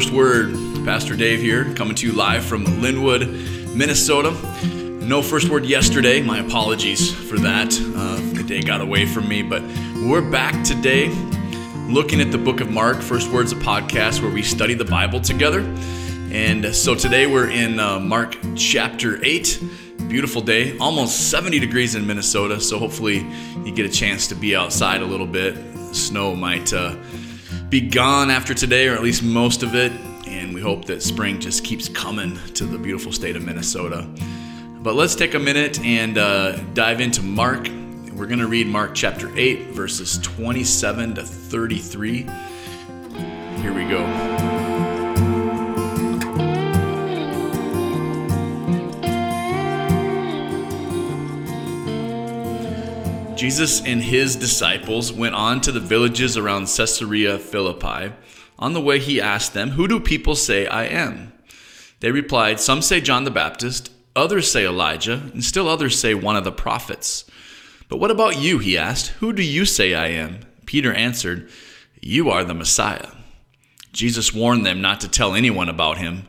First Word. Pastor Dave here, coming to you live from Lynnwood, Minnesota. No first word yesterday. My apologies for that. Uh, the day got away from me, but we're back today looking at the book of Mark. First Word's a podcast where we study the Bible together. And so today we're in uh, Mark chapter 8. Beautiful day, almost 70 degrees in Minnesota. So hopefully you get a chance to be outside a little bit. Snow might. Uh, be gone after today, or at least most of it. And we hope that spring just keeps coming to the beautiful state of Minnesota. But let's take a minute and uh, dive into Mark. We're going to read Mark chapter 8, verses 27 to 33. Here we go. Jesus and his disciples went on to the villages around Caesarea Philippi. On the way, he asked them, Who do people say I am? They replied, Some say John the Baptist, others say Elijah, and still others say one of the prophets. But what about you? He asked, Who do you say I am? Peter answered, You are the Messiah. Jesus warned them not to tell anyone about him.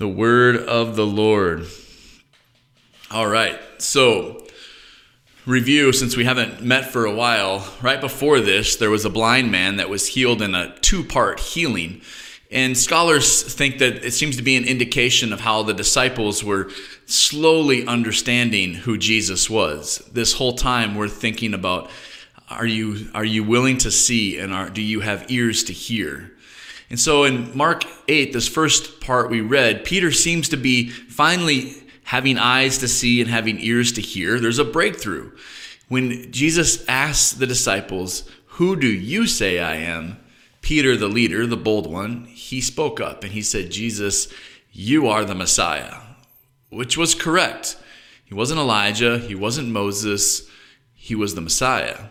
The word of the Lord. All right. So, review since we haven't met for a while. Right before this, there was a blind man that was healed in a two part healing. And scholars think that it seems to be an indication of how the disciples were slowly understanding who Jesus was. This whole time, we're thinking about are you, are you willing to see and are, do you have ears to hear? And so in Mark 8, this first part we read, Peter seems to be finally having eyes to see and having ears to hear. There's a breakthrough. When Jesus asks the disciples, Who do you say I am? Peter, the leader, the bold one, he spoke up and he said, Jesus, you are the Messiah, which was correct. He wasn't Elijah, he wasn't Moses, he was the Messiah.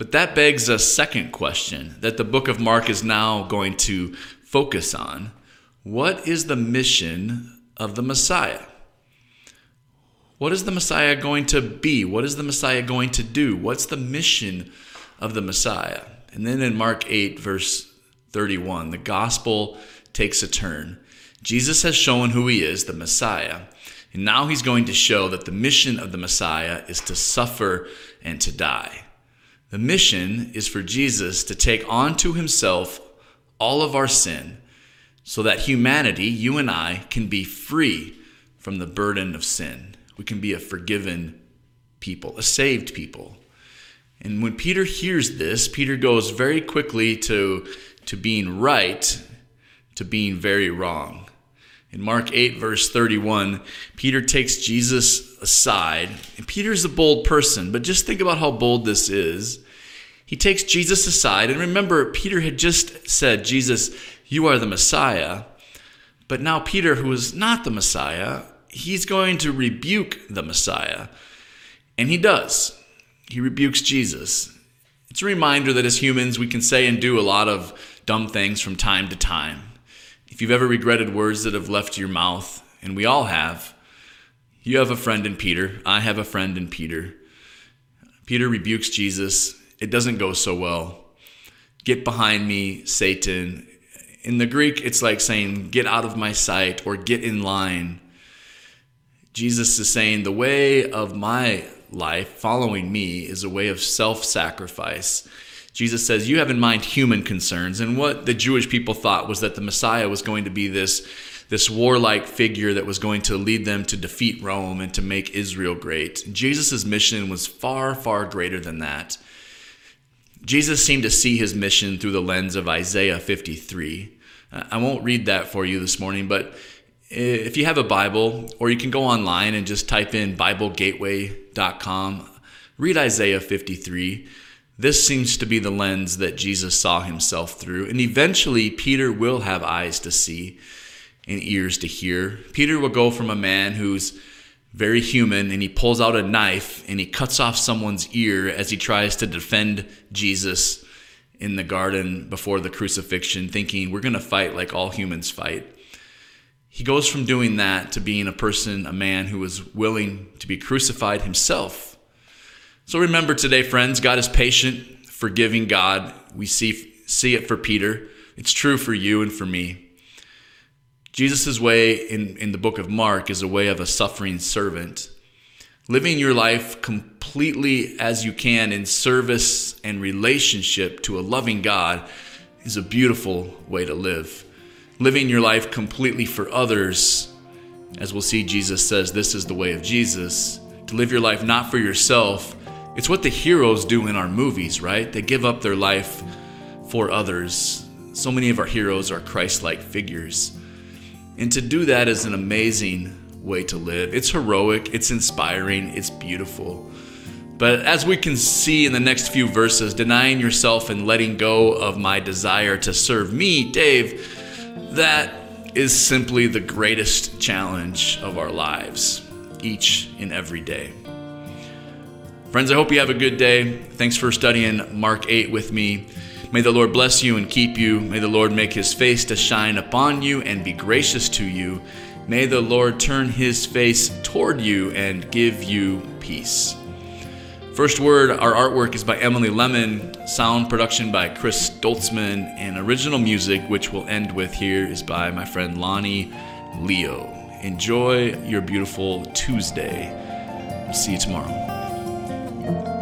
But that begs a second question that the book of Mark is now going to focus on. What is the mission of the Messiah? What is the Messiah going to be? What is the Messiah going to do? What's the mission of the Messiah? And then in Mark 8, verse 31, the gospel takes a turn. Jesus has shown who he is, the Messiah. And now he's going to show that the mission of the Messiah is to suffer and to die. The mission is for Jesus to take onto himself all of our sin so that humanity, you and I, can be free from the burden of sin. We can be a forgiven people, a saved people. And when Peter hears this, Peter goes very quickly to, to being right to being very wrong. In Mark 8, verse 31, Peter takes Jesus aside. And Peter's a bold person, but just think about how bold this is. He takes Jesus aside. And remember, Peter had just said, Jesus, you are the Messiah. But now, Peter, who is not the Messiah, he's going to rebuke the Messiah. And he does. He rebukes Jesus. It's a reminder that as humans, we can say and do a lot of dumb things from time to time. If you've ever regretted words that have left your mouth, and we all have, you have a friend in Peter. I have a friend in Peter. Peter rebukes Jesus. It doesn't go so well. Get behind me, Satan. In the Greek, it's like saying, get out of my sight or get in line. Jesus is saying, the way of my life, following me, is a way of self sacrifice. Jesus says, You have in mind human concerns. And what the Jewish people thought was that the Messiah was going to be this, this warlike figure that was going to lead them to defeat Rome and to make Israel great. Jesus' mission was far, far greater than that. Jesus seemed to see his mission through the lens of Isaiah 53. Uh, I won't read that for you this morning, but eh, if you have a Bible, or you can go online and just type in BibleGateway.com, read Isaiah 53. This seems to be the lens that Jesus saw himself through. And eventually, Peter will have eyes to see. And ears to hear. Peter will go from a man who's very human and he pulls out a knife and he cuts off someone's ear as he tries to defend Jesus in the garden before the crucifixion, thinking we're going to fight like all humans fight. He goes from doing that to being a person, a man who was willing to be crucified himself. So remember today, friends, God is patient, forgiving God. We see, see it for Peter. It's true for you and for me. Jesus' way in, in the book of Mark is a way of a suffering servant. Living your life completely as you can in service and relationship to a loving God is a beautiful way to live. Living your life completely for others, as we'll see, Jesus says this is the way of Jesus. To live your life not for yourself, it's what the heroes do in our movies, right? They give up their life for others. So many of our heroes are Christ like figures. And to do that is an amazing way to live. It's heroic, it's inspiring, it's beautiful. But as we can see in the next few verses, denying yourself and letting go of my desire to serve me, Dave, that is simply the greatest challenge of our lives, each and every day. Friends, I hope you have a good day. Thanks for studying Mark 8 with me. May the Lord bless you and keep you. May the Lord make his face to shine upon you and be gracious to you. May the Lord turn his face toward you and give you peace. First Word, our artwork is by Emily Lemon, sound production by Chris Stoltzman, and original music, which we'll end with here, is by my friend Lonnie Leo. Enjoy your beautiful Tuesday. see you tomorrow.